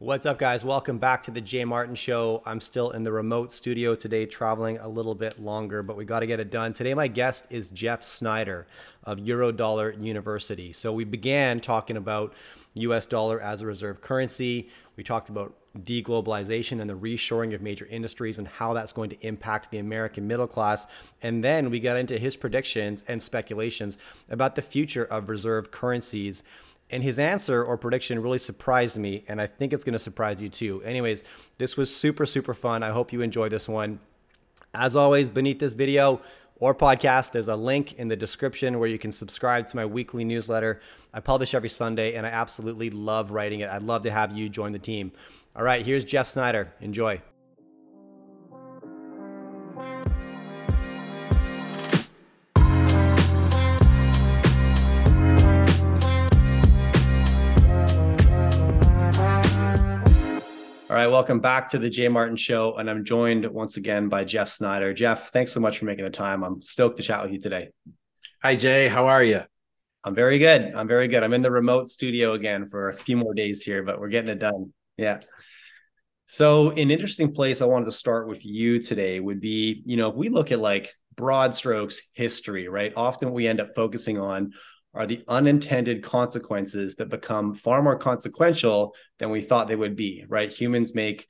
What's up, guys? Welcome back to the Jay Martin Show. I'm still in the remote studio today, traveling a little bit longer, but we got to get it done. Today, my guest is Jeff Snider of Eurodollar University. So, we began talking about US dollar as a reserve currency. We talked about deglobalization and the reshoring of major industries and how that's going to impact the American middle class. And then we got into his predictions and speculations about the future of reserve currencies and his answer or prediction really surprised me, and I think it's going to surprise you too. Anyways, this was super, super fun. I hope you enjoy this one. As always, beneath this video or podcast, there's a link in the description where you can subscribe to my weekly newsletter. I publish every Sunday, and I absolutely love writing it. I'd love to have you join the team. All right, here's Jeff Snider. Enjoy. Right, welcome back to the Jay Martin Show, and I'm joined once again by Jeff Snider. Jeff, thanks so much for making the time. I'm stoked to chat with you today. Hi, Jay. How are you? I'm very good. I'm very good. I'm in the remote studio again for a few more days here, but we're getting it done. Yeah. So, an interesting place I wanted to start with you today would be, you know, if we look at like broad strokes history, right? Often we end up focusing on are the unintended consequences that become far more consequential than we thought they would be, right? Humans make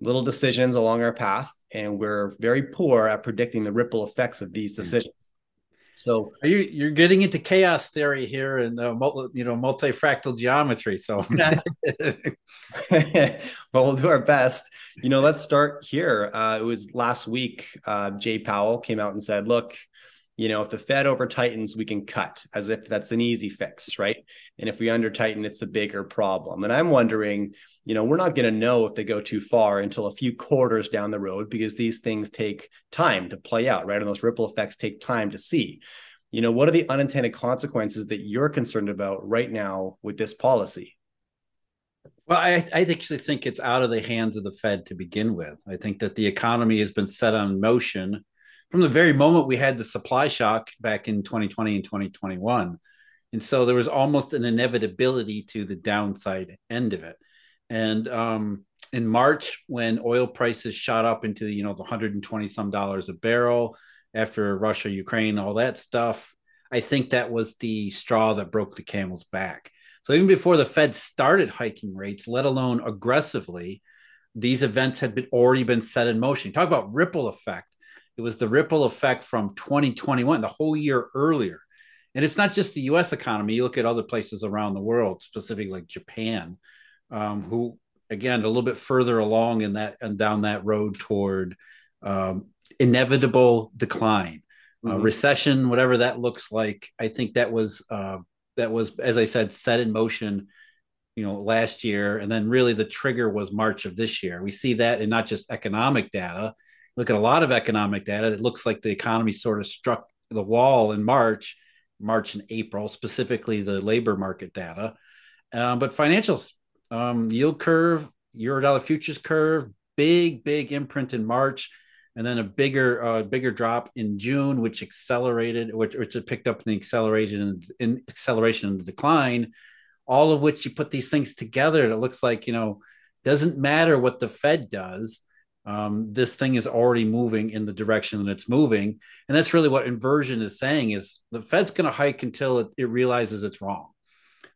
little decisions along our path, and we're very poor at predicting the ripple effects of these hmm. decisions. So Are you you're getting into chaos theory here and uh, you know multifractal geometry. So well, we'll do our best. You know, let's start here. Uh, it was last week. Uh, Jay Powell came out and said, "Look, you know, if the Fed over tightens, we can cut as if that's an easy fix, right? And if we under tighten, it's a bigger problem. And I'm wondering, you know, we're not going to know if they go too far until a few quarters down the road because these things take time to play out, right? And those ripple effects take time to see. You know, what are the unintended consequences that you're concerned about right now with this policy? Well, I, I actually think it's out of the hands of the Fed to begin with. I think that the economy has been set on motion from the very moment we had the supply shock back in 2020 and 2021. And so there was almost an inevitability to the downside end of it. And um, in March, when oil prices shot up into you know the 120 some dollars a barrel after Russia, Ukraine, all that stuff, I think that was the straw that broke the camel's back. So even before the Fed started hiking rates, let alone aggressively, these events had been already been set in motion. Talk about ripple effect. It was the ripple effect from 2021, the whole year earlier. And it's not just the US economy. You look at other places around the world, specifically like Japan, um, who, again, a little bit further along in that and down that road toward um, inevitable decline, uh, mm-hmm. uh, recession, whatever that looks like. I think that was, uh, that was, as I said, set in motion you know last year and then really the trigger was march of this year we see that in not just economic data look at a lot of economic data, it looks like the economy sort of struck the wall in March, March and April, specifically the labor market data. Um, but financials, um, yield curve, euro dollar futures curve, big, big imprint in March, and then a bigger, uh, bigger drop in June, which accelerated, which, which picked up in the acceleration in acceleration in the decline. All of which you put these things together, it looks like you know doesn't matter what the Fed does um, this thing is already moving in the direction that it's moving. And that's really what inversion is saying is the fed's going to hike until it, it, realizes it's wrong.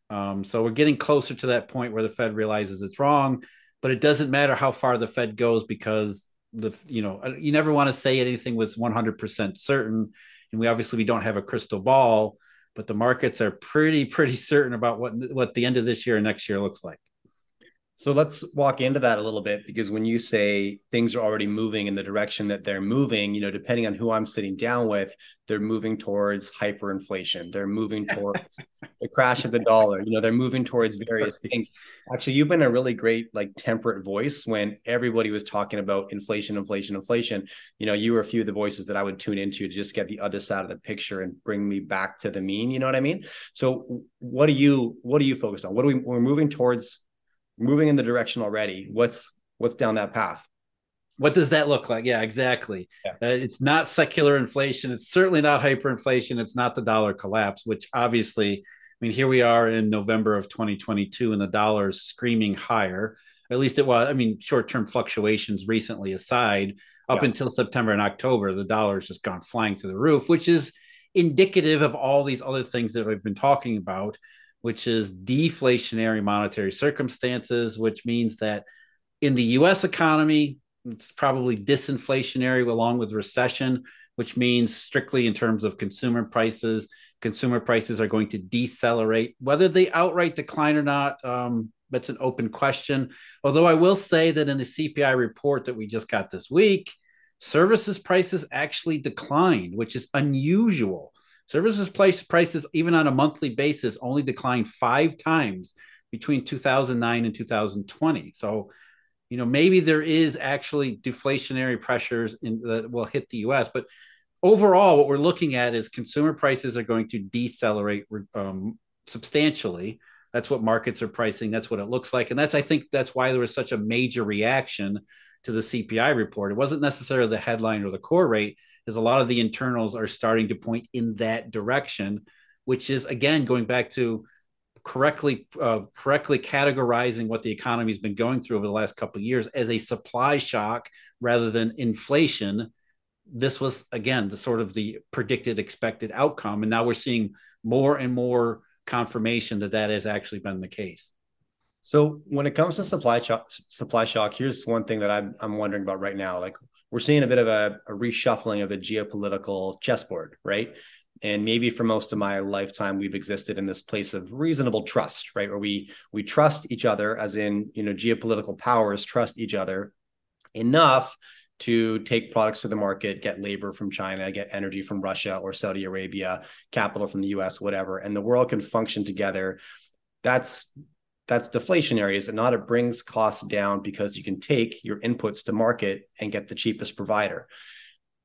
Um, so we're getting closer to that point where the fed realizes it's wrong but it doesn't matter how far the fed goes because the you know uh, you never want to say anything was 100% certain. And we obviously we don't have a crystal ball but the markets are pretty pretty certain about what what the end of this year and next year looks like so let's walk into that a little bit because when you say things are already moving in the direction that they're moving, you know, depending on who I'm sitting down with, they're moving towards hyperinflation. They're moving towards the crash of the dollar. You know, they're moving towards various things. Actually, you've been a really great, like, temperate voice when everybody was talking about inflation, inflation, inflation. You know, you were a few of the voices that I would tune into to just get the other side of the picture and bring me back to the mean. You know what I mean? So, what are you, what are you focused on? What are we, we're moving towards moving in the direction already. What's what's down that path? What does that look like? Yeah, exactly. Yeah. Uh, it's not secular inflation. It's certainly not hyperinflation. It's not the dollar collapse, which obviously, I mean, here we are in November of 2022, and the dollar is screaming higher. At least it was. I mean, short term fluctuations recently aside, up yeah. until September and October, the dollar has just gone flying through the roof, which is indicative of all these other things that we've been talking about, which is deflationary monetary circumstances, which means that in the US economy, it's probably disinflationary along with recession, which means strictly in terms of consumer prices, consumer prices are going to decelerate. Whether they outright decline or not, um, that's an open question. Although I will say that in the CPI report that we just got this week, services prices actually declined, which is unusual. Services price prices, even on a monthly basis, only declined five times between 2009 and 2020. So, you know, maybe there is actually deflationary pressures in, that will hit the U.S., but overall, what we're looking at is consumer prices are going to decelerate um, substantially. That's what markets are pricing. That's what it looks like. And that's, I think, that's why there was such a major reaction to the CPI report. It wasn't necessarily the headline or the core rate, as a lot of the internals are starting to point in that direction, which is, again, going back to correctly uh, correctly categorizing what the economy has been going through over the last couple of years as a supply shock rather than inflation. This was again the sort of the predicted expected outcome and now we're seeing more and more confirmation that that has actually been the case. So when it comes to supply shock supply shock here's one thing that i'm, I'm wondering about right now. Like we're seeing a bit of a, a reshuffling of the geopolitical chessboard right and maybe for most of my lifetime we've existed in this place of reasonable trust right where we we trust each other as in you know geopolitical powers trust each other enough to take products to the market, get labor from China, get energy from Russia or Saudi Arabia, capital from the US, whatever, and the world can function together. That's that's deflationary, is it not? It brings costs down because you can take your inputs to market and get the cheapest provider.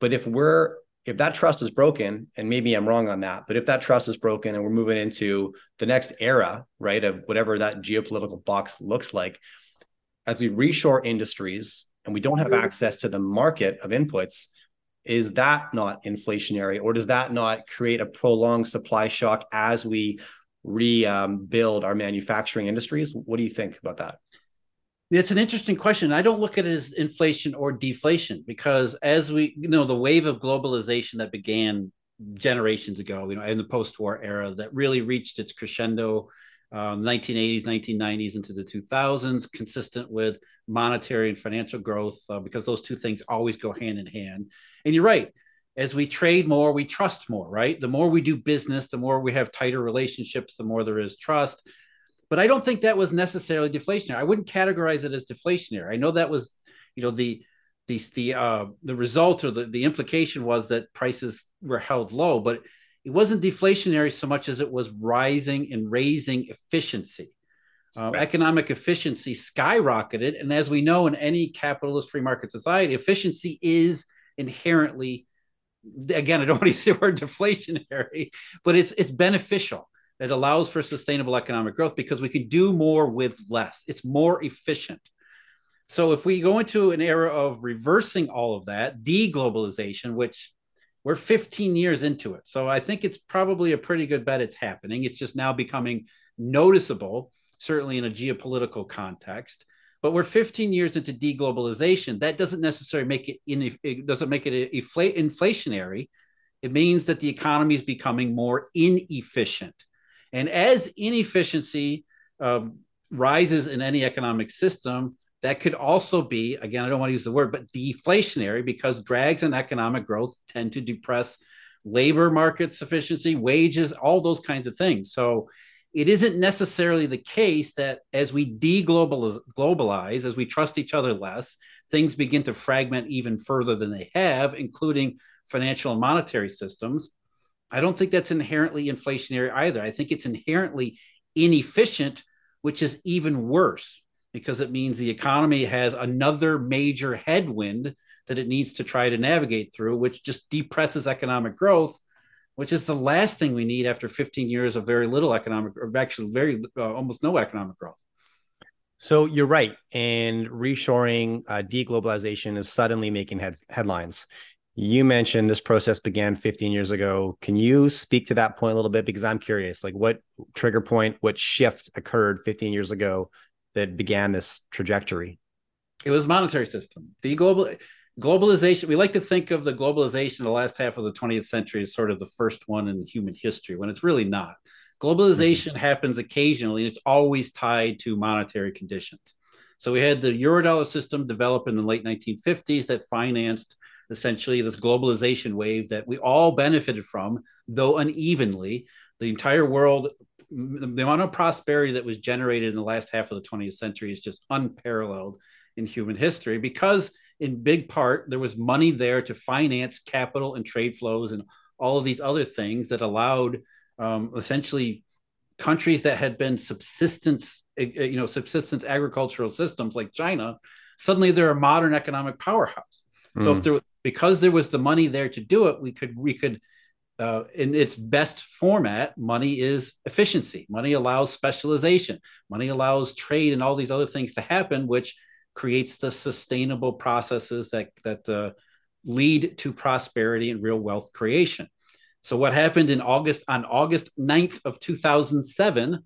But if we're if that trust is broken, and maybe I'm wrong on that, but if that trust is broken and we're moving into the next era, right, of whatever that geopolitical box looks like, as we reshore industries and we don't have mm-hmm. access to the market of inputs, is that not inflationary or does that not create a prolonged supply shock as we rebuild um, our manufacturing industries? What do you think about that? It's an interesting question. I don't look at it as inflation or deflation because as we, you know, the wave of globalization that began generations ago, you know, in the post-war era that really reached its crescendo um, 1980s, 1990s into the 2000s, consistent with monetary and financial growth, uh, because those two things always go hand in hand. And you're right. As we trade more, we trust more, right? The more we do business, the more we have tighter relationships, the more there is trust. But I don't think that was necessarily deflationary. I wouldn't categorize it as deflationary. I know that was, you know, the the the uh, the result or the, the implication was that prices were held low, but it wasn't deflationary so much as it was rising and raising efficiency. Uh, right. Economic efficiency skyrocketed. And as we know, in any capitalist free market society, efficiency is inherently, again, I don't want to say the word deflationary, but it's, it's beneficial. It allows for sustainable economic growth because we can do more with less. It's more efficient. So if we go into an era of reversing all of that, deglobalization, which we're 15 years into it. So I think it's probably a pretty good bet it's happening. It's just now becoming noticeable, certainly in a geopolitical context. But we're 15 years into deglobalization. That doesn't necessarily make it in, it doesn't make it inflationary. It means that the economy is becoming more inefficient. And as inefficiency um, rises in any economic system, that could also be, again, I don't want to use the word, but deflationary because drags on economic growth tend to depress labor market sufficiency, wages, all those kinds of things. So it isn't necessarily the case that as we deglobalize, as we trust each other less, things begin to fragment even further than they have, including financial and monetary systems. I don't think that's inherently inflationary either. I think it's inherently inefficient, which is even worse because it means the economy has another major headwind that it needs to try to navigate through, which just depresses economic growth, which is the last thing we need after 15 years of very little economic, or actually very uh, almost no economic growth. So you're right, and reshoring, uh, deglobalization is suddenly making heads, headlines. You mentioned this process began 15 years ago. Can you speak to that point a little bit? Because I'm curious, like what trigger point, what shift occurred 15 years ago that began this trajectory? It was monetary system. The global globalization. We like to think of the globalization of the last half of the 20th century as sort of the first one in human history, when it's really not. Globalization mm-hmm. happens occasionally. and It's always tied to monetary conditions. So we had the eurodollar system develop in the late 1950s that financed essentially this globalization wave that we all benefited from, though unevenly. The entire world, the amount of prosperity that was generated in the last half of the 20th century is just unparalleled in human history because, in big part, there was money there to finance capital and trade flows and all of these other things that allowed um, essentially countries that had been subsistence, eh, eh, you know, subsistence agricultural systems like China, suddenly they're a modern economic powerhouse. Mm. So if hmm. there, because there was the money there to do it, we could we could uh, in its best format, money is efficiency. Money allows specialization. Money allows trade and all these other things to happen, which creates the sustainable processes that that uh, lead to prosperity and real wealth creation. So what happened in August on August 9th of 2007,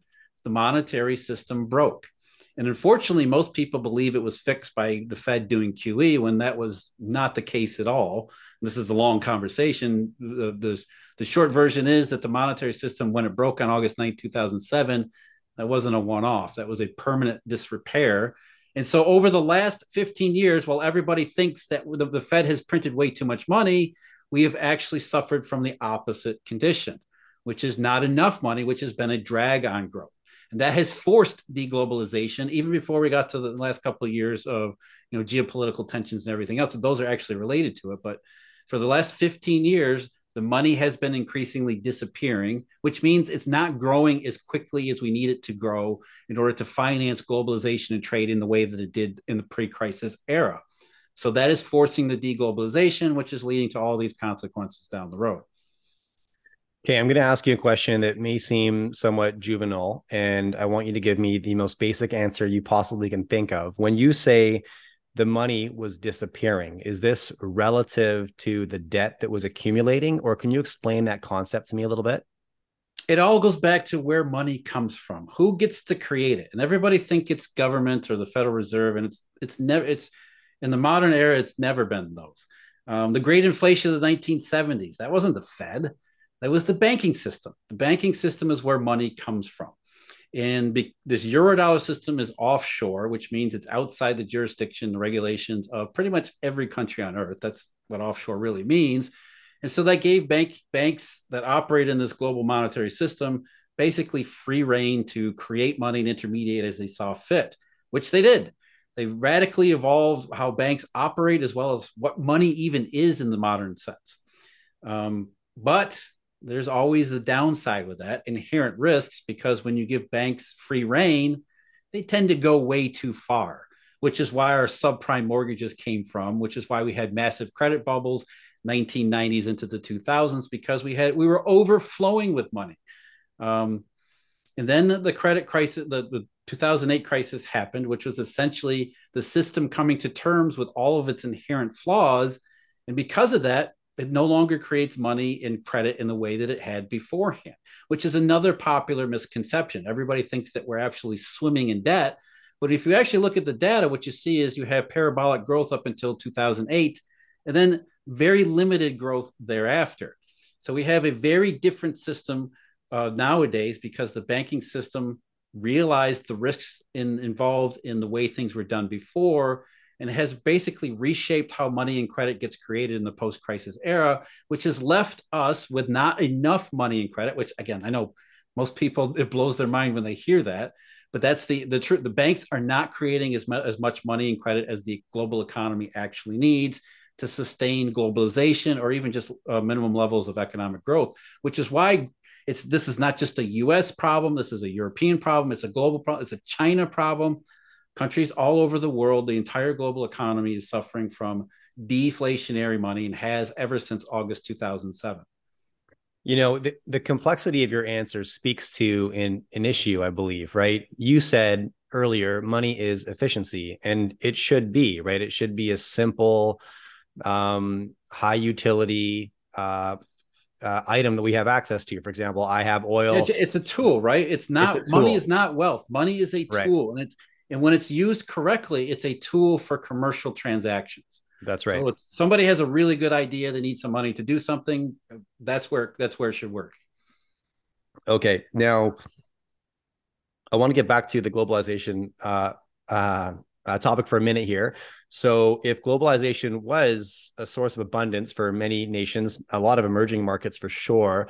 the monetary system broke. And unfortunately, most people believe it was fixed by the Fed doing QE when that was not the case at all. This is a long conversation. The, the, the short version is that the monetary system, when it broke on August 9, 2007, that wasn't a one off, that was a permanent disrepair. And so, over the last 15 years, while everybody thinks that the, the Fed has printed way too much money, we have actually suffered from the opposite condition, which is not enough money, which has been a drag on growth. And that has forced deglobalization, even before we got to the last couple of years of you know geopolitical tensions and everything else. Those are actually related to it. But for the last 15 years, the money has been increasingly disappearing, which means it's not growing as quickly as we need it to grow in order to finance globalization and trade in the way that it did in the pre crisis era. So that is forcing the deglobalization, which is leading to all these consequences down the road. Okay, I'm going to ask you a question that may seem somewhat juvenile, and I want you to give me the most basic answer you possibly can think of. When you say the money was disappearing, is this relative to the debt that was accumulating, or can you explain that concept to me a little bit? It all goes back to where money comes from. Who gets to create it? And everybody think it's government or the Federal Reserve, and it's it's never it's in the modern era, it's never been those. Um, the great inflation of the 1970s, that wasn't the Fed, that was the banking system. The banking system is where money comes from. And be, this Eurodollar system is offshore, which means it's outside the jurisdiction, the regulations of pretty much every country on earth. That's what offshore really means. And so that gave bank, banks that operate in this global monetary system basically free reign to create money and intermediate as they saw fit, which they did. They radically evolved how banks operate as well as what money even is in the modern sense. Um, but there's always a downside with that inherent risks because when you give banks free reign, they tend to go way too far, which is why our subprime mortgages came from, which is why we had massive credit bubbles 1990s into the 2000s because we had we were overflowing with money. Um, and then the credit crisis, the, the 2008 crisis happened, which was essentially the system coming to terms with all of its inherent flaws. And because of that, it no longer creates money and credit in the way that it had beforehand, which is another popular misconception. Everybody thinks that we're actually swimming in debt. But if you actually look at the data, what you see is you have parabolic growth up until 2008, and then very limited growth thereafter. So we have a very different system uh, nowadays because the banking system realized the risks in, involved in the way things were done before and has basically reshaped how money and credit gets created in the post-crisis era which has left us with not enough money and credit which again i know most people it blows their mind when they hear that but that's the the truth the banks are not creating as, mu- as much money and credit as the global economy actually needs to sustain globalization or even just uh, minimum levels of economic growth which is why it's this is not just a US problem, this is a European problem, it's a global problem, it's a China problem. Countries all over the world, the entire global economy is suffering from deflationary money and has ever since August 2007. You know, the, the complexity of your answer speaks to an, an issue, I believe, right? You said earlier, money is efficiency, and it should be, right? It should be a simple, um, high utility, uh, uh, item that we have access to. For example, I have oil. It's a tool, right? It's not it's money is not wealth. Money is a tool, right. and it's And when it's used correctly, it's a tool for commercial transactions. That's right. So somebody has a really good idea, they need some money to do something. That's where that's where it should work. Okay. Now, I want to get back to the globalization uh, uh, uh, topic for a minute here. So, if globalization was a source of abundance for many nations, a lot of emerging markets for sure,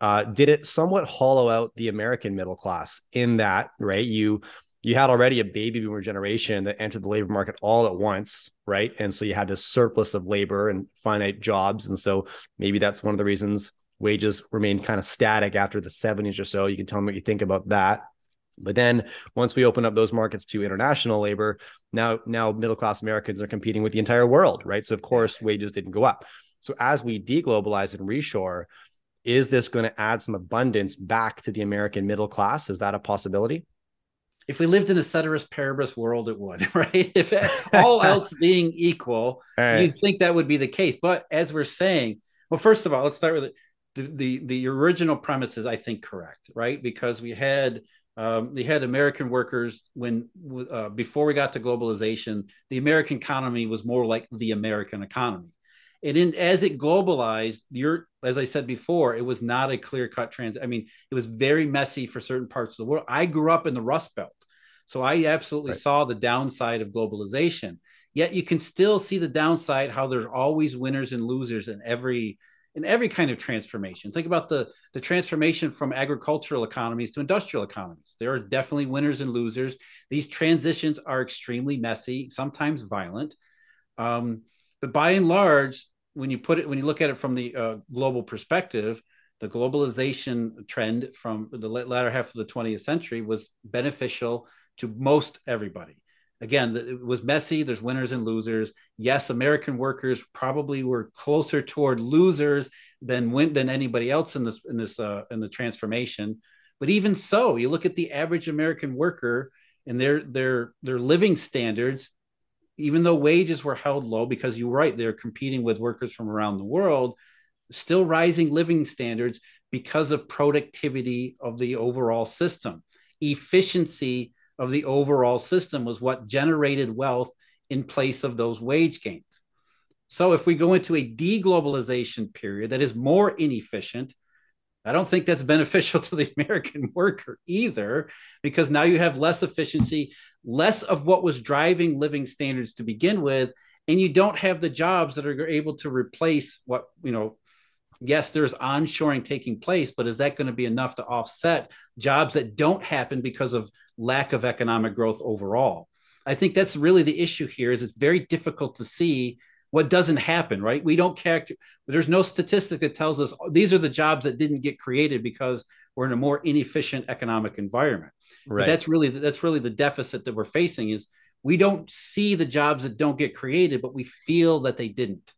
uh, did it somewhat hollow out the American middle class in that, right? You you had already a baby boomer generation that entered the labor market all at once, right? And so you had this surplus of labor and finite jobs. And so maybe that's one of the reasons wages remained kind of static after the 70s or so. You can tell me what you think about that. But then once we open up those markets to international labor, now now middle class Americans are competing with the entire world, right? So of course wages didn't go up. So as we deglobalize and reshore, is this going to add some abundance back to the American middle class? Is that a possibility? If we lived in a ceteris paribus world, it would, right? If all else being equal, right. you think that would be the case. But as we're saying, well, first of all, let's start with it. The, the, the original premise is, I think, correct, right? Because we had um, we had American workers when uh, before we got to globalization, the American economy was more like the American economy. And in, as it globalized, you're as I said before, it was not a clear cut trans. I mean, it was very messy for certain parts of the world. I grew up in the Rust Belt, so I absolutely right. saw the downside of globalization. Yet you can still see the downside how there's always winners and losers in every in every kind of transformation. Think about the the transformation from agricultural economies to industrial economies. There are definitely winners and losers. These transitions are extremely messy, sometimes violent. Um, but by and large, when you put it, when you look at it from the uh, global perspective, the globalization trend from the latter half of the 20th century was beneficial to most everybody again, it was messy. There's winners and losers. Yes, American workers probably were closer toward losers than win, than anybody else in this in this uh, in the transformation. But even so, you look at the average American worker and their their their living standards. Even though wages were held low, because you're right, they're competing with workers from around the world, still rising living standards because of productivity of the overall system. Efficiency of the overall system was what generated wealth in place of those wage gains. So if we go into a deglobalization period that is more inefficient, I don't think that's beneficial to the American worker either, because now you have less efficiency, less of what was driving living standards to begin with, and you don't have the jobs that are able to replace what you know yes, there's onshoring taking place, but is that going to be enough to offset jobs that don't happen because of lack of economic growth overall? I think that's really the issue here is it's very difficult to see what doesn't happen, right? We don't character there's no statistic that tells us oh, these are the jobs that didn't get created because we're in a more inefficient economic environment. Right. But that's really that's really the deficit that we're facing is we don't see the jobs that don't get created, but we feel that they didn't.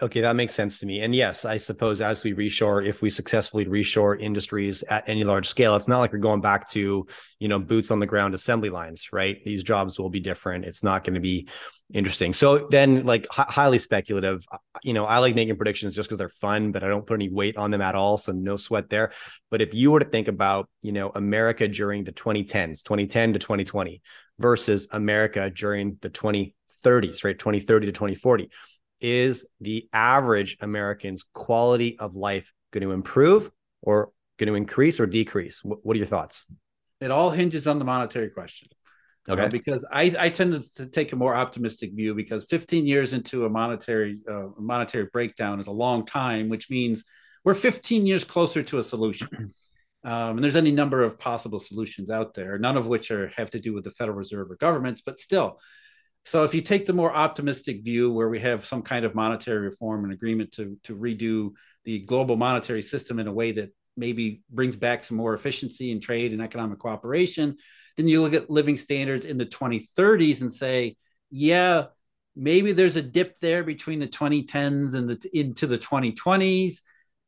Okay, that makes sense to me. And yes, I suppose as we reshore, if we successfully reshore industries at any large scale, it's not like we're going back to, you know, boots on the ground assembly lines, right? These jobs will be different. It's not going to be interesting. So then, like h- highly speculative, uh, you know, I like making predictions just because they're fun, but I don't put any weight on them at all. So no sweat there. But if you were to think about, you know, America during the 2010s, 2010 to 2020 versus America during the 2030s, right? 2030 to 2040 is the average American's quality of life going to improve or going to increase or decrease? What are your thoughts? It all hinges on the monetary question. Okay. Uh, because I, I tend to take a more optimistic view because 15 years into a monetary uh, monetary breakdown is a long time, which means we're 15 years closer to a solution. Um, and there's any number of possible solutions out there, none of which are have to do with the Federal Reserve or governments, but still, so if you take the more optimistic view where we have some kind of monetary reform and agreement to, to redo the global monetary system in a way that maybe brings back some more efficiency in trade and economic cooperation, then you look at living standards in the 2030s and say, yeah, maybe there's a dip there between the 2010s and the into the 2020s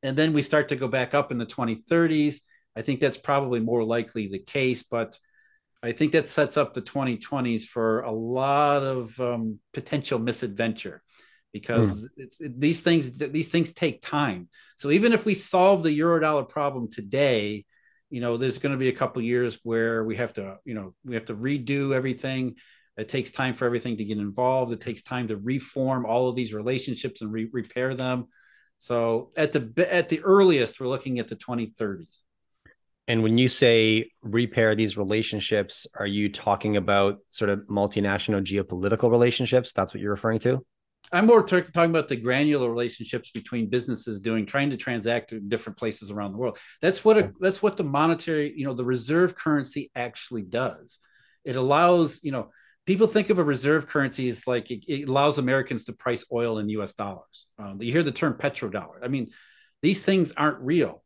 and then we start to go back up in the 2030s. I think that's probably more likely the case, but I think that sets up the 2020s for a lot of um, potential misadventure because mm. it, these things these things take time. So even if we solve the euro dollar problem today, you know, there's going to be a couple years where we have to, you know, we have to redo everything. It takes time for everything to get involved. It takes time to reform all of these relationships and re- repair them. So at the at the earliest, we're looking at the 2030s. And when you say repair these relationships, are you talking about sort of multinational geopolitical relationships? That's what you're referring to? I'm more t- talking about the granular relationships between businesses doing trying to transact in different places around the world. That's what a, that's what the monetary, you know, the reserve currency actually does. It allows, you know, people think of a reserve currency as like it, it allows Americans to price oil in U.S. dollars. Um, you hear the term petrodollar. I mean, these things aren't real.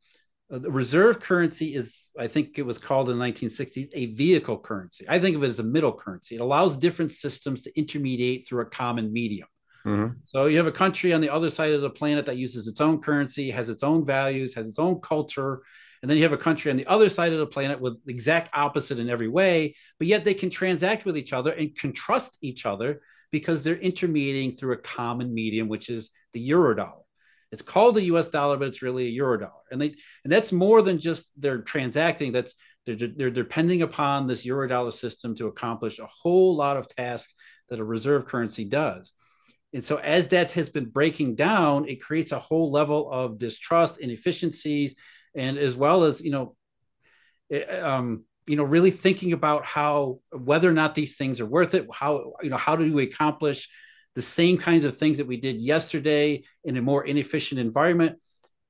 Uh, the reserve currency is, I think it was called in the 1960s, a vehicle currency. I think of it as a middle currency. It allows different systems to intermediate through a common medium. Mm-hmm. So you have a country on the other side of the planet that uses its own currency, has its own values, has its own culture, and then you have a country on the other side of the planet with the exact opposite in every way, but yet they can transact with each other and can trust each other because they're intermediating through a common medium, which is the euro dollar. It's called the US dollar, but it's really a euro dollar. And they and that's more than just they're transacting, that's they're, they're depending upon this euro dollar system to accomplish a whole lot of tasks that a reserve currency does. And so, as that has been breaking down, it creates a whole level of distrust, inefficiencies, and as well as you know, eh, um, you know, really thinking about how whether or not these things are worth it. How you know how do we accomplish the same kinds of things that we did yesterday in a more inefficient environment?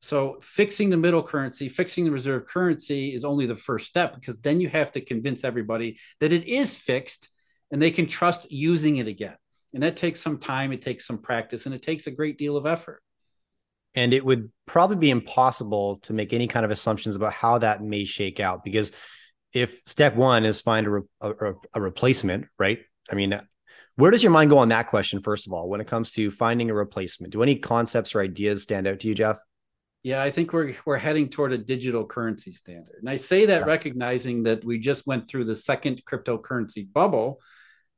So fixing the middle currency, fixing the reserve currency is only the first step because then you have to convince everybody that it is fixed and they can trust using it again. And that takes some time, it takes some practice, and it takes a great deal of effort. And it would probably be impossible to make any kind of assumptions about how that may shake out because if step one is find a, re- a, a replacement, right? I mean, where does your mind go on that question, first of all, when it comes to finding a replacement? Do any concepts or ideas stand out to you, Jeff? Yeah, I think we're we're heading toward a digital currency standard. And I say that yeah. recognizing that we just went through the second cryptocurrency bubble,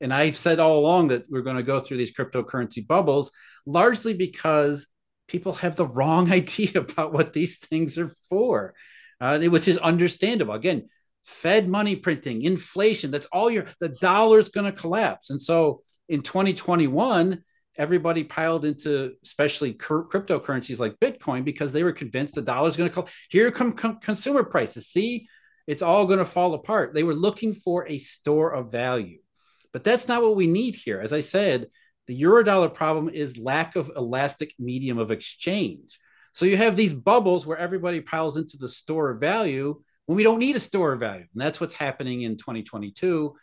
and I've said all along that we're going to go through these cryptocurrency bubbles, largely because people have the wrong idea about what these things are for, uh, which is understandable. Again, Fed money printing, inflation, that's all your, the dollar's going to collapse. And so in 2021, everybody piled into especially cryptocurrencies like Bitcoin because they were convinced the dollar's going to come. Here come, come consumer prices. See, it's all going to fall apart. They were looking for a store of value. But that's not what we need here. As I said, the eurodollar problem is lack of elastic medium of exchange. So you have these bubbles where everybody piles into the store of value when we don't need a store of value. And that's what's happening in 2022.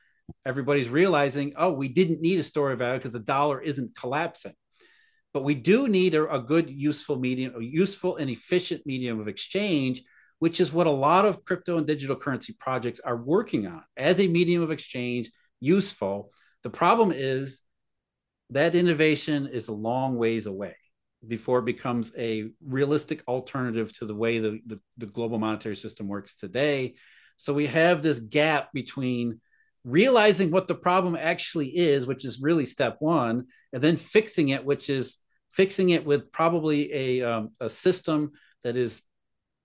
Everybody's realizing, oh, we didn't need a store of value because the dollar isn't collapsing. But we do need a, a good, useful medium, a useful and efficient medium of exchange, which is what a lot of crypto and digital currency projects are working on as a medium of exchange useful. The problem is that innovation is a long ways away before it becomes a realistic alternative to the way the, the, the, global monetary system works today. So we have this gap between realizing what the problem actually is, which is really step one, and then fixing it, which is fixing it with probably a, um, a system that is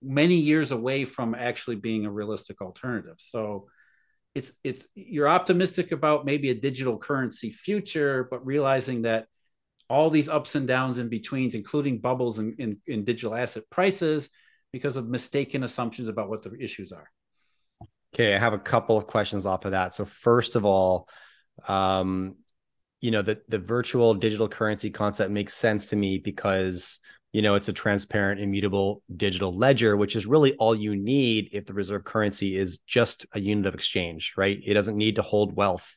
many years away from actually being a realistic alternative. So it's it's you're optimistic about maybe a digital currency future, but realizing that all these ups and downs in betweens, including bubbles in, in, in digital asset prices, because of mistaken assumptions about what the issues are. Okay, I have a couple of questions off of that. So first of all, um, you know, the the virtual digital currency concept makes sense to me because you know, it's a transparent, immutable digital ledger, which is really all you need if the reserve currency is just a unit of exchange, right? It doesn't need to hold wealth,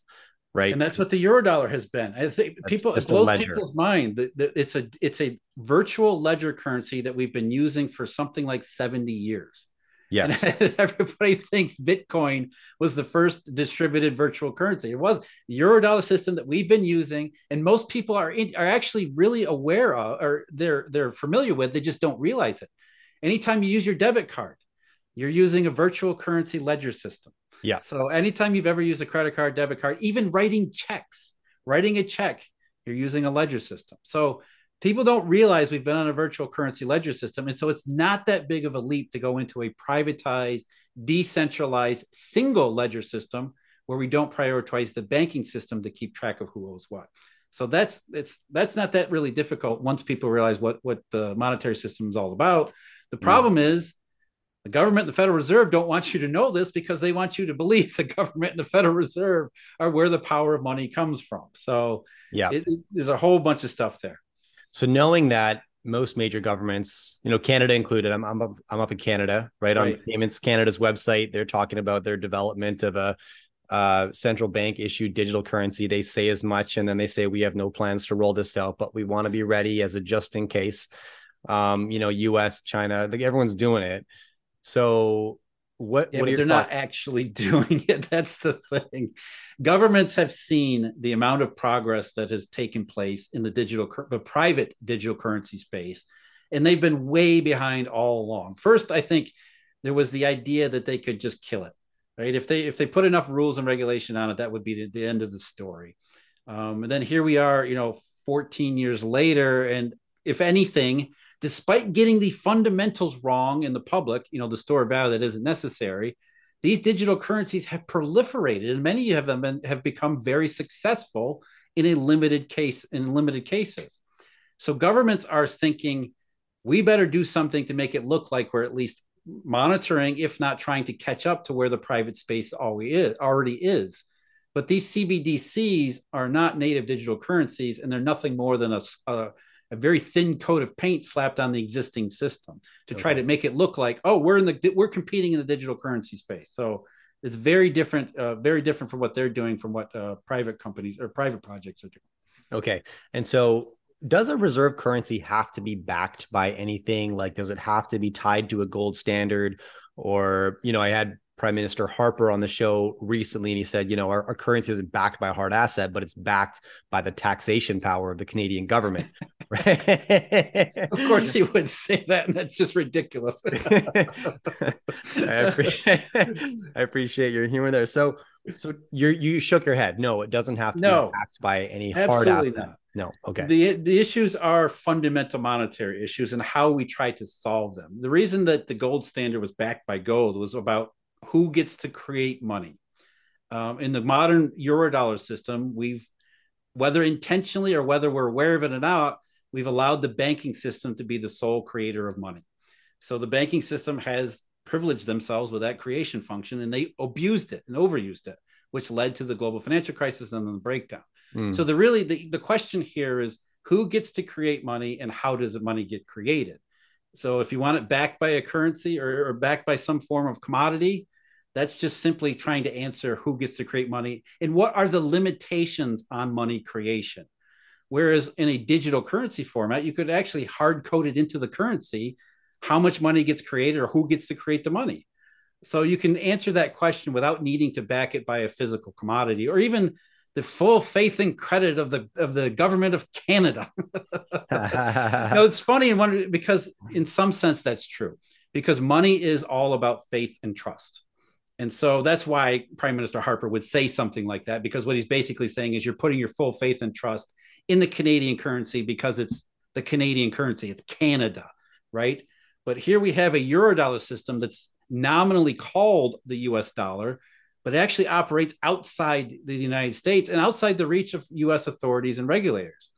right? And that's what the eurodollar has been. I think that's people it blows people's mind that, that it's a it's a virtual ledger currency that we've been using for something like 70 years. Yes. And everybody thinks Bitcoin was the first distributed virtual currency. It was the Eurodollar system that we've been using, and most people are in, are actually really aware of, or they're they're familiar with. They just don't realize it. Anytime you use your debit card, you're using a virtual currency ledger system. Yeah. So anytime you've ever used a credit card, debit card, even writing checks, writing a check, you're using a ledger system. So people don't realize we've been on a virtual currency ledger system. And so it's not that big of a leap to go into a privatized decentralized single ledger system where we don't prioritize the banking system to keep track of who owes what. So that's it's that's not that really difficult once people realize what what the monetary system is all about. The mm. problem mm. is the government and the Federal Reserve don't want you to know this because they want you to believe the government and the Federal Reserve are where the power of money comes from. So yeah, it, it, there's a whole bunch of stuff there. So knowing that most major governments, you know, Canada included, I'm I'm up, I'm up in Canada, right, right. on Payments Canada's website. They're talking about their development of a uh, central bank issued digital currency. They say as much, and then they say we have no plans to roll this out, but we want to be ready as a just in case. Um, you know, U.S., China, like everyone's doing it. So what, yeah, what they're thoughts? not actually doing it. That's the thing. Governments have seen the amount of progress that has taken place in the digital, the private digital currency space, and they've been way behind all along. First, I think there was the idea that they could just kill it, right? If they if they put enough rules and regulation on it, that would be the, the end of the story. Um, and then here we are, you know, 14 years later, and if anything, despite getting the fundamentals wrong in the public, you know, the store of value that isn't necessary, these digital currencies have proliferated and many of them have become very successful in a limited case in limited cases. So governments are thinking we better do something to make it look like we're at least monitoring, if not trying to catch up to where the private space already is. But these CBDCs are not native digital currencies, and they're nothing more than a, a a very thin coat of paint slapped on the existing system to try to make it look like oh we're in the we're competing in the digital currency space. So it's very different uh, very different from what they're doing from what uh, private companies or private projects are doing. Okay. And so does a reserve currency have to be backed by anything? Like does it have to be tied to a gold standard? Or you know i had Prime Minister Harper on the show recently, and he said, you know, our, our, currency isn't backed by a hard asset, but it's backed by the taxation power of the Canadian government. Right? of course, he would say that, and that's just ridiculous. I, appreciate, I appreciate your humor there. So, so you you shook your head. No, it doesn't have to no, be backed by any hard asset. Not. No. Okay. The the issues are fundamental monetary issues and how we try to solve them. The reason that the gold standard was backed by gold was about who gets to create money. Um, in the modern eurodollar system, we've, whether intentionally or whether we're aware of it or not, we've allowed the banking system to be the sole creator of money. So the banking system has privileged themselves with that creation function and they abused it and overused it, which led to the global financial crisis and then the breakdown. Mm. So the really the, the question here is who gets to create money and how does the money get created? So if you want it backed by a currency or, or backed by some form of commodity, that's just simply trying to answer who gets to create money and what are the limitations on money creation. Whereas in a digital currency format, you could actually hard code it into the currency how much money gets created or who gets to create the money. So you can answer that question without needing to back it by a physical commodity or even the full faith and credit of the of the government of Canada. no, it's funny and one because in some sense that's true because money is all about faith and trust. And so that's why Prime Minister Harper would say something like that, because what he's basically saying is you're putting your full faith and trust in the Canadian currency because it's the Canadian currency, it's Canada, right? But here we have a Eurodollar system that's nominally called the US dollar, but it actually operates outside the United States and outside the reach of US authorities and regulators.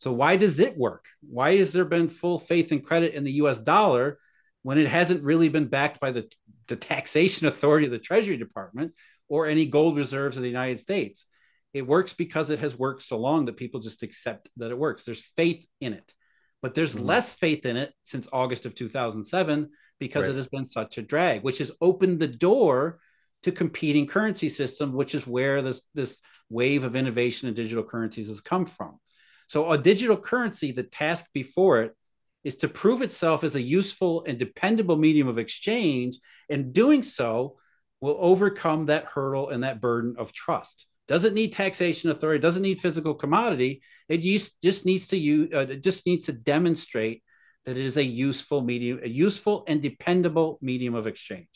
So, why does it work? Why has there been full faith and credit in the US dollar when it hasn't really been backed by the the taxation authority of the Treasury Department or any gold reserves of the United States. It works because it has worked so long that people just accept that it works. There's faith in it, but there's mm-hmm. less faith in it since August of 2007 because right. it has been such a drag, which has opened the door to competing currency system, which is where this this wave of innovation in digital currencies has come from. So a digital currency, the task before it is to prove itself as a useful and dependable medium of exchange, and doing so will overcome that hurdle and that burden of trust. Doesn't need taxation authority, doesn't need physical commodity. It just needs to use, uh, it just needs to demonstrate that it is a useful medium, a useful and dependable medium of exchange.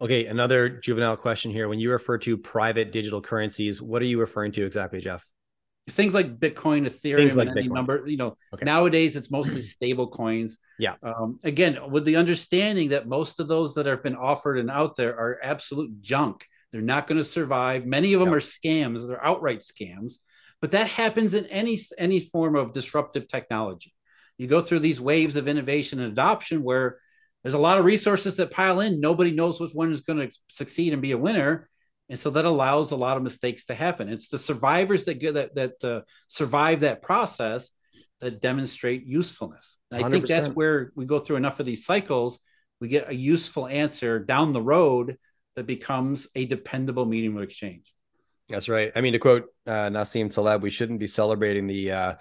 Okay, another juvenile question here. When you refer to private digital currencies, what are you referring to exactly, Jeff? Things like Bitcoin, Ethereum, things like any Bitcoin. number. You know, okay. nowadays it's mostly stable coins. Yeah. Um, again, with the understanding that most of those that have been offered and out there are absolute junk. They're not going to survive. Many of them yep. are scams. They're outright scams. But that happens in any any form of disruptive technology. You go through these waves of innovation and adoption where there's a lot of resources that pile in. Nobody knows which one is going to succeed and be a winner and so that allows a lot of mistakes to happen. It's the survivors that get that that uh, survive that process that demonstrate usefulness. And i 100%. think that's where we go through enough of these cycles we get a useful answer down the road that becomes a dependable medium of exchange. That's right. I mean to quote uh, nassim taleb we shouldn't be celebrating the uh,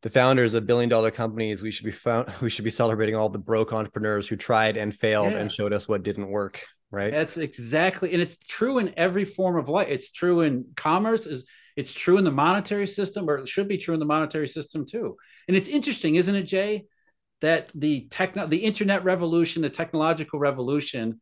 the founders of billion dollar companies. We should be found we should be celebrating all the broke entrepreneurs who tried and failed yeah. and showed us what didn't work right? That's exactly and it's true in every form of life. It's true in commerce is it's true in the monetary system or it should be true in the monetary system too. And it's interesting isn't it jay that the techno the internet revolution the technological revolution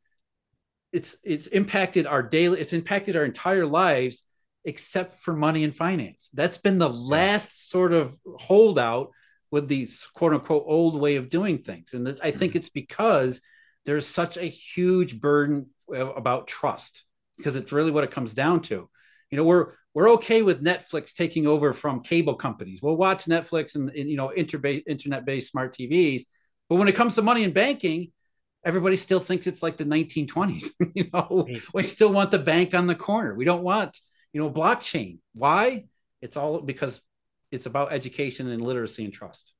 it's it's impacted our daily it's impacted our entire lives except for money and finance. That's been the last sort of holdout with these quote unquote old way of doing things. And i think mm-hmm. it's because there's such a huge burden about trust because it's really what it comes down to. You know, we're we're okay with Netflix taking over from cable companies. We'll watch Netflix and, and you know internet-based smart TVs, but when it comes to money and banking, everybody still thinks it's like the 1920s. you know, we still want the bank on the corner. We don't want you know blockchain. Why? It's all because it's about education and literacy and trust.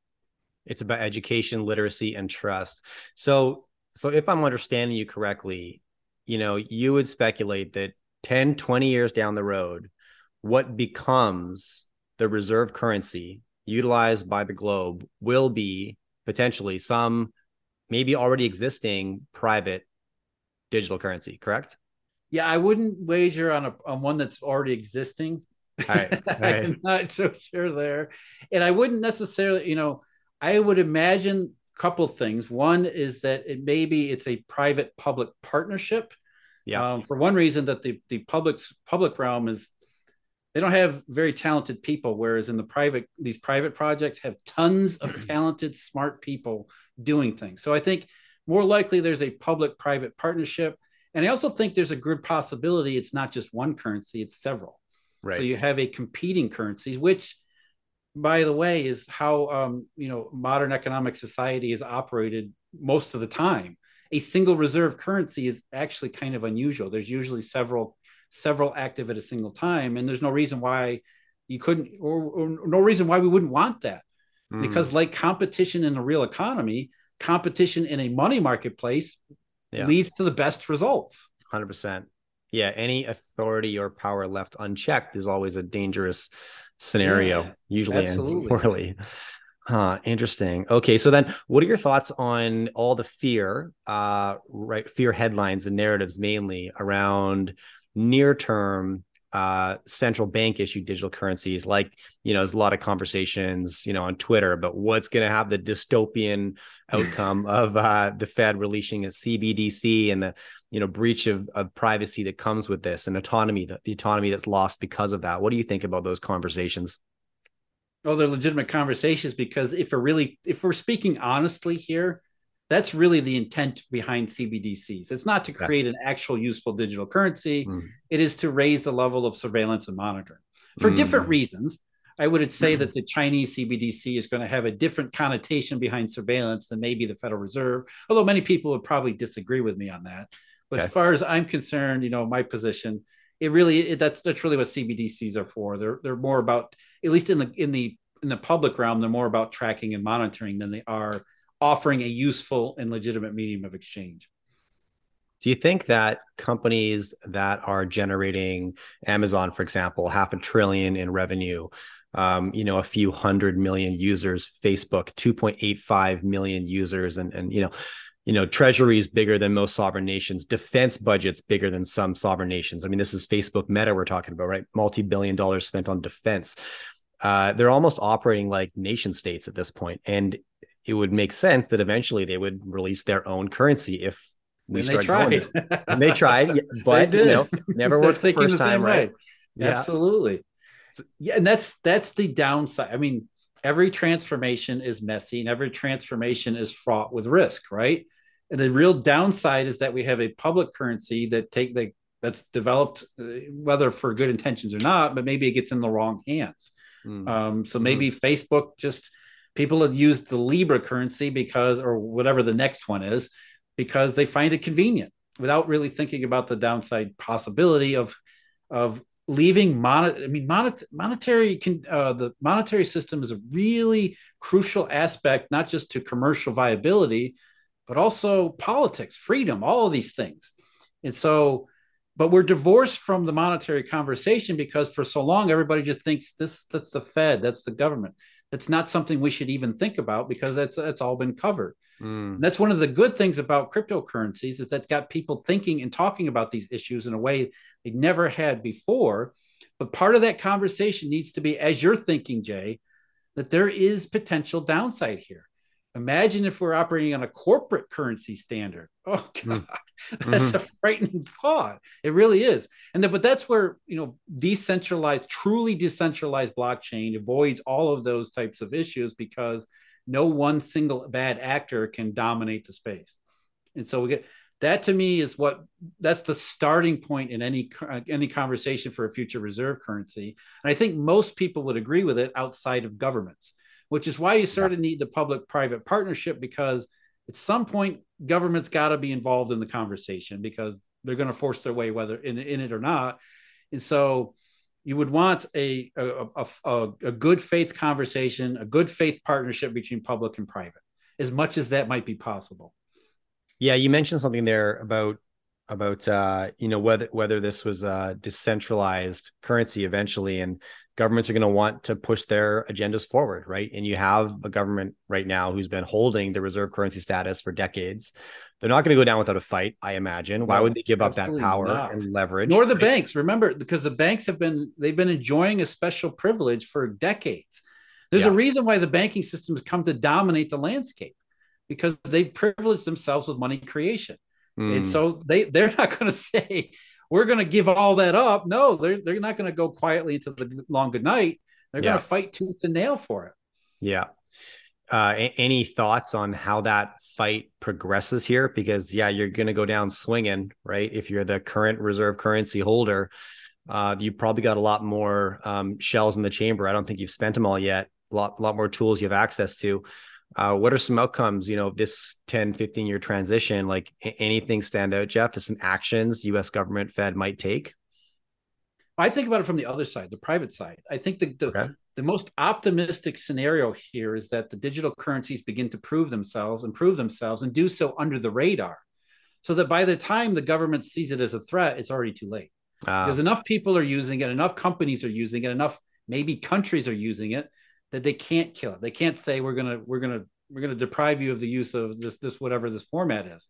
It's about education, literacy, and trust. So so if I'm understanding you correctly, you know, you would speculate that 10, 20 years down the road, what becomes the reserve currency utilized by the globe will be potentially some maybe already existing private digital currency, correct? Yeah, I wouldn't wager on a on one that's already existing. All right. All right. I'm not so sure there. And I wouldn't necessarily, you know, I would imagine couple things. One is that it maybe it's a private public partnership. Yeah. Um, for one reason that the the public's public realm is they don't have very talented people, whereas in the private these private projects have tons of talented, smart people doing things. So I think more likely there's a public private partnership. And I also think there's a good possibility it's not just one currency, it's several. Right. So you have a competing currency, which by the way, is how um, you know modern economic society is operated most of the time. A single reserve currency is actually kind of unusual. There's usually several several active at a single time, and there's no reason why you couldn't, or, or no reason why we wouldn't want that. Mm. Because like competition in a real economy, competition in a money marketplace yeah. leads to the best results. Hundred percent. Yeah, any authority or power left unchecked is always a dangerous scenario yeah, usually absolutely. ends poorly. Huh, interesting. Okay, so then what are your thoughts on all the fear, uh, right? Fear headlines and narratives mainly around near term uh, central bank issued digital currencies like you know there's a lot of conversations you know on twitter about what's going to have the dystopian outcome of uh, the fed releasing a cbdc and the you know breach of, of privacy that comes with this and autonomy the, the autonomy that's lost because of that. What do you think about those conversations? Oh they're legitimate conversations because if we're really if we're speaking honestly here that's really the intent behind CBDCs. It's not to create an actual useful digital currency. Mm. It is to raise the level of surveillance and monitoring for mm. different reasons. I would say mm. that the Chinese CBDC is going to have a different connotation behind surveillance than maybe the Federal Reserve, although many people would probably disagree with me on that. But okay. as far as I'm concerned, you know, my position, it really it, that's that's really what CBDCs are for. They're they're more about at least in the in the in the public realm, they're more about tracking and monitoring than they are offering a useful and legitimate medium of exchange. Do you think that companies that are generating Amazon, for example, half a trillion in revenue, um, you know, a few hundred million users, Facebook, 2.85 million users, and and you know, you know, treasuries bigger than most sovereign nations, defense budgets bigger than some sovereign nations. I mean, this is Facebook Meta we're talking about, right? Multi-billion dollars spent on defense. Uh, they're almost operating like nation states at this point, and it would make sense that eventually they would release their own currency if we and start going. and they tried, but they you know, never worked the first the time, right? Yeah. Absolutely. So, yeah, and that's that's the downside. I mean, every transformation is messy and every transformation is fraught with risk, right? And the real downside is that we have a public currency that take the that's developed, uh, whether for good intentions or not, but maybe it gets in the wrong hands. Mm. Um, so maybe mm. Facebook just people have used the Libra currency because, or whatever the next one is, because they find it convenient without really thinking about the downside possibility of of leaving mon- I mean monet- monetary can uh, the monetary system is a really crucial aspect not just to commercial viability but also politics freedom all of these things. And so but we're divorced from the monetary conversation because for so long everybody just thinks this that's the fed that's the government that's not something we should even think about because that's that's all been covered. Mm. that's one of the good things about cryptocurrencies is that got people thinking and talking about these issues in a way they never had before. But part of that conversation needs to be as you're thinking jay that there is potential downside here Imagine if we're operating on a corporate currency standard. Oh hmm. God, mm-hmm. that's a frightening thought. It really is. And then, but that's where you know decentralized, truly decentralized blockchain avoids all of those types of issues because no one single bad actor can dominate the space. And so we get that to me is what that's the starting point in any any conversation for a future reserve currency. And I think most people would agree with it outside of governments which is why you sort of need the public private partnership because at some point government's got to be involved in the conversation because they're going to force their way whether in, in it or not. And so you would want a a, a, a good faith conversation a good faith partnership between public and private as much as that might be possible. Yeah you mentioned something there about about uh, you know whether whether this was a decentralized currency eventually and governments are going to want to push their agendas forward, right? And you have a government right now who's been holding the reserve currency status for decades. They're not going to go down without a fight, I imagine. Why no, would they give up that power not. and leverage? Nor the right? banks. Remember, because the banks have been they've been enjoying a special privilege for decades. There's yeah. a reason why the banking system has come to dominate the landscape because they've privileged themselves with money creation. Mm. And hmm. so they they're not going to say, we're going to give all that up. No, they're, they're not going to go quietly into the long good night. They're yeah. going to fight tooth and nail for it. Yeah. Uh, any thoughts on how that fight progresses here? Because yeah, you're going to go down swinging, right? If you're the current reserve currency holder, uh, you probably got a lot more um, shells in the chamber. I don't think you've spent them all yet. A lot, lot more tools you have access to. Uh, what are some outcomes, you know, this 10, 15 year transition? Like anything stand out, Jeff, as some actions US government Fed might take? I think about it from the other side, the private side. I think the, the, okay. the most optimistic scenario here is that the digital currencies begin to prove themselves, improve themselves, and do so under the radar. So that by the time the government sees it as a threat, it's already too late. Ah. Because enough people are using it, enough companies are using it, enough maybe countries are using it that they can't kill it. They can't say we're gonna we're gonna we're gonna deprive you of the use of this this whatever this format is.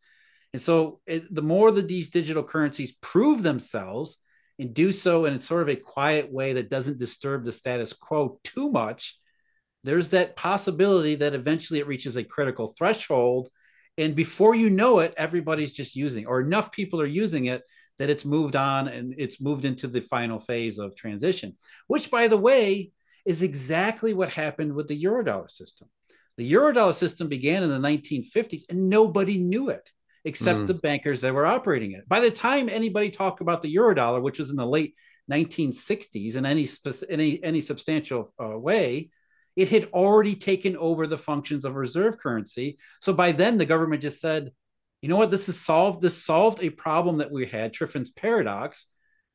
And so it, the more that these digital currencies prove themselves and do so in sort of a quiet way that doesn't disturb the status quo too much, there's that possibility that eventually it reaches a critical threshold. And before you know it, everybody's just using, or enough people are using it that it's moved on and it's moved into the final phase of transition, which, by the way, is exactly what happened with the Eurodollar system. The Eurodollar system began in the 1950s and nobody knew it except mm. the bankers that were operating it. By the time anybody talked about the Eurodollar, which was in the late 1960s in any any any substantial uh, way, it had already taken over the functions of reserve currency. So by then the government just said, you know what, this is solved. This solved a problem that we had, Triffin's paradox.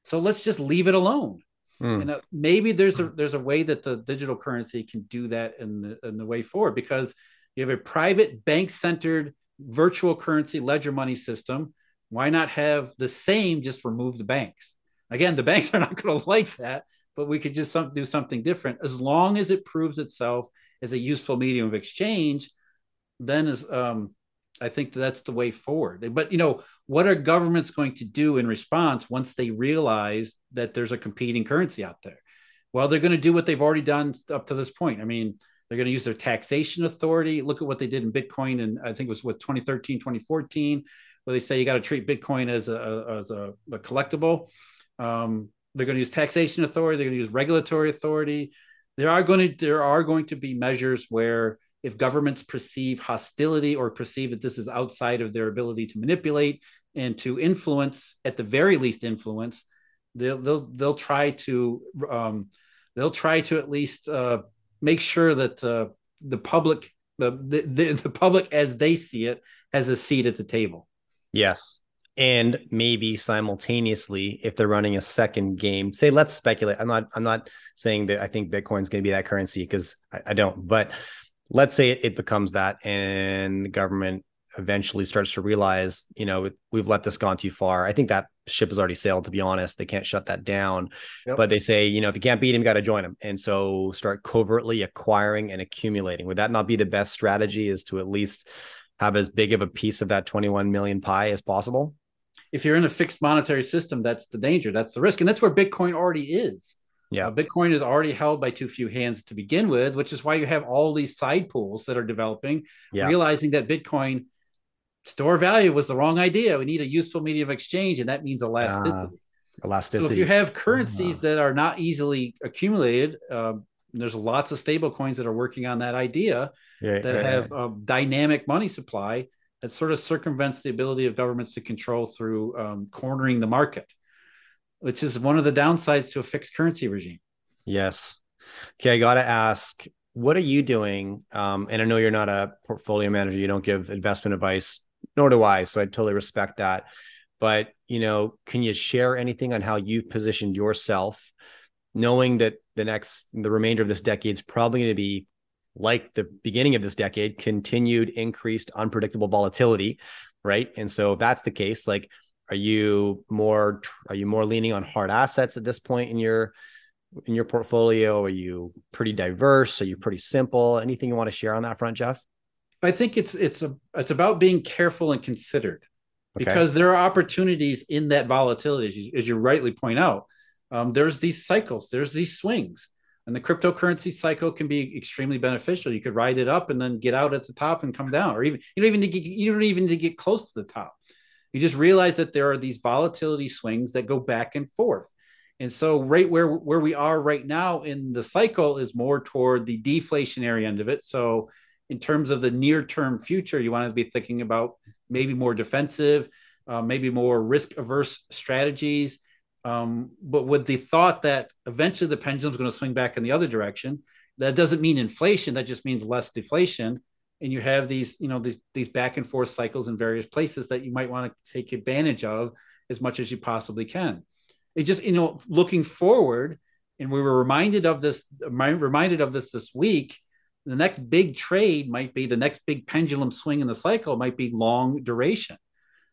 So let's just leave it alone. Mm. And uh, maybe there's a there's a way that the digital currency can do that in the in the way forward because you have a private bank centered virtual currency ledger money system. Why not have the same? Just remove the banks. Again, the banks are not going to like that, but we could just some, do something different as long as it proves itself as a useful medium of exchange. Then is um, I think that's the way forward. But you know, what are governments going to do in response once they realize that there's a competing currency out there? Well, they're going to do what they've already done up to this point. I mean, they're going to use their taxation authority. Look at what they did in Bitcoin, and I think it was with 2013, 2014, where they say you got to treat Bitcoin as a as a, a collectible. Um, they're going to use taxation authority. They're going to use regulatory authority. There are going to there are going to be measures where if governments perceive hostility or perceive that this is outside of their ability to manipulate and to influence, at the very least influence, they'll they'll they'll try to um, they'll try to at least uh, make sure that uh, the public the, the the public as they see it has a seat at the table. Yes, and maybe simultaneously if they're running a second game say let's speculate i'm not i'm not saying that i think bitcoin's going to be that currency because I, I, don't but let's say it, it, becomes that and the government eventually starts to realize you know we've let this gone too far. I think that ship has already sailed to be honest. They can't shut that down. Yep. but they say you know if you can't beat him you got to join him and so start covertly acquiring and accumulating. Would that not be the best strategy is to at least have as big of a piece of that 21 million pie as possible? If you're in a fixed monetary system, that's the danger, that's the risk, and that's where Bitcoin already is. Yeah, uh, Bitcoin is already held by too few hands to begin with, which is why you have all these side pools that are developing, yeah. realizing that Bitcoin store value was the wrong idea. We need a useful medium of exchange, and that means elasticity. Uh, elasticity. So if you have currencies uh. that are not easily accumulated, uh, there's lots of stable coins that are working on that idea yeah, that yeah, have a dynamic money supply that sort of circumvents the ability of governments to control through um, cornering the market, which is one of the downsides to a fixed currency regime. Yes. Okay, I got to ask, what are you doing? Um, and I know you're not a portfolio manager; you don't give investment advice, nor do I. So I totally respect that. But you know, can you share anything on how you've positioned yourself, knowing that the next, the remainder of this decade is probably going to be like the beginning of this decade, continued increased unpredictable volatility, right? And so if that's the case, like, are you more are you more leaning on hard assets at this point in your in your portfolio? Are you pretty diverse? Are you pretty simple? Anything you want to share on that front, Jeff? I think it's it's a it's about being careful and considered okay. because there are opportunities in that volatility, as you, as you rightly point out. Um, there's these cycles, there's these swings and the cryptocurrency cycle can be extremely beneficial. You could ride it up and then get out at the top and come down, or even you don't even get, you don't even to get close to the top. You just realize that there are these volatility swings that go back and forth. And so right where where we are right now in the cycle is more toward the deflationary end of it. So in terms of the near term future, you want to be thinking about maybe more defensive, uh, maybe more risk averse strategies um, but with the thought that eventually the pendulum is going to swing back in the other direction, that doesn't mean inflation. That just means less deflation. And you have these, you know, these, these back and forth cycles in various places that you might want to take advantage of as much as you possibly can. It just, you know, looking forward, and we were reminded of this, reminded of this this week. The next big trade might be the next big pendulum swing in the cycle might be long duration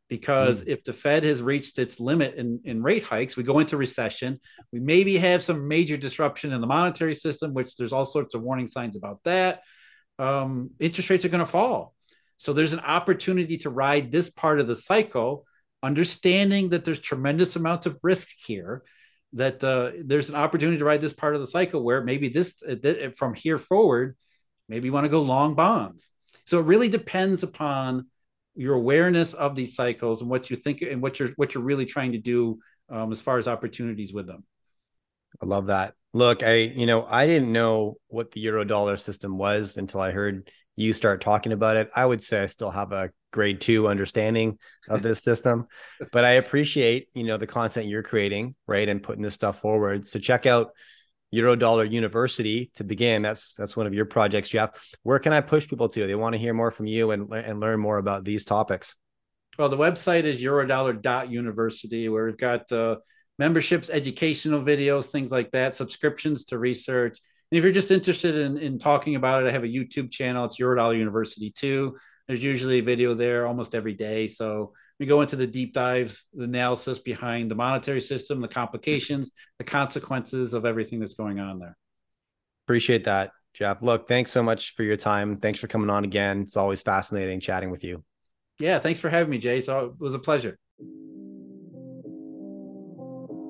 because mm. if the Fed has reached its limit in, in rate hikes, we go into recession. We maybe have some major disruption in the monetary system, which there's all sorts of warning signs about that. Um, interest rates are going to fall. So there's an opportunity to ride this part of the cycle, understanding that there's tremendous amounts of risk here. That uh, there's an opportunity to ride this part of the cycle where maybe this uh, from here forward, maybe you want to go long bonds. So it really depends upon your awareness of these cycles and what you think and what you're what you're really trying to do um, as far as opportunities with them. I love that. Look, I you know I didn't know what the euro dollar system was until I heard you start talking about it. I would say I still have a grade two understanding of this system, but I appreciate you know the content you're creating, right, and putting this stuff forward. So check out Eurodollar University to begin. That's that's one of your projects, Jeff. Where can I push people to? They want to hear more from you and and learn more about these topics. Well, the website is eurodollar.university, where we've got uh, memberships, educational videos, things like that, subscriptions to research. And if you're just interested in, in talking about it, I have a YouTube channel. It's Eurodollar University too. There's usually a video there almost every day. So we go into the deep dives, the analysis behind the monetary system, the complications, the consequences of everything that's going on there. Appreciate that, Jeff. Look, thanks so much for your time. Thanks for coming on again. It's always fascinating chatting with you. Yeah, thanks for having me, Jay. So it was a pleasure.